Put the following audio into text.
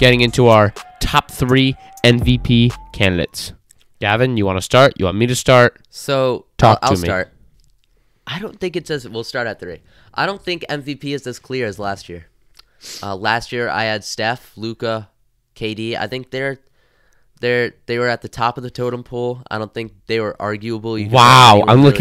getting into our top three MVP candidates. Gavin, you want to start? You want me to start? So Talk I'll, to I'll me. start. I don't think it's as we'll start at three. I don't think MVP is as clear as last year. Uh, last year I had Steph, Luka, KD. I think they're they're they were at the top of the totem pole. I don't think they were arguable. Wow, I'm looking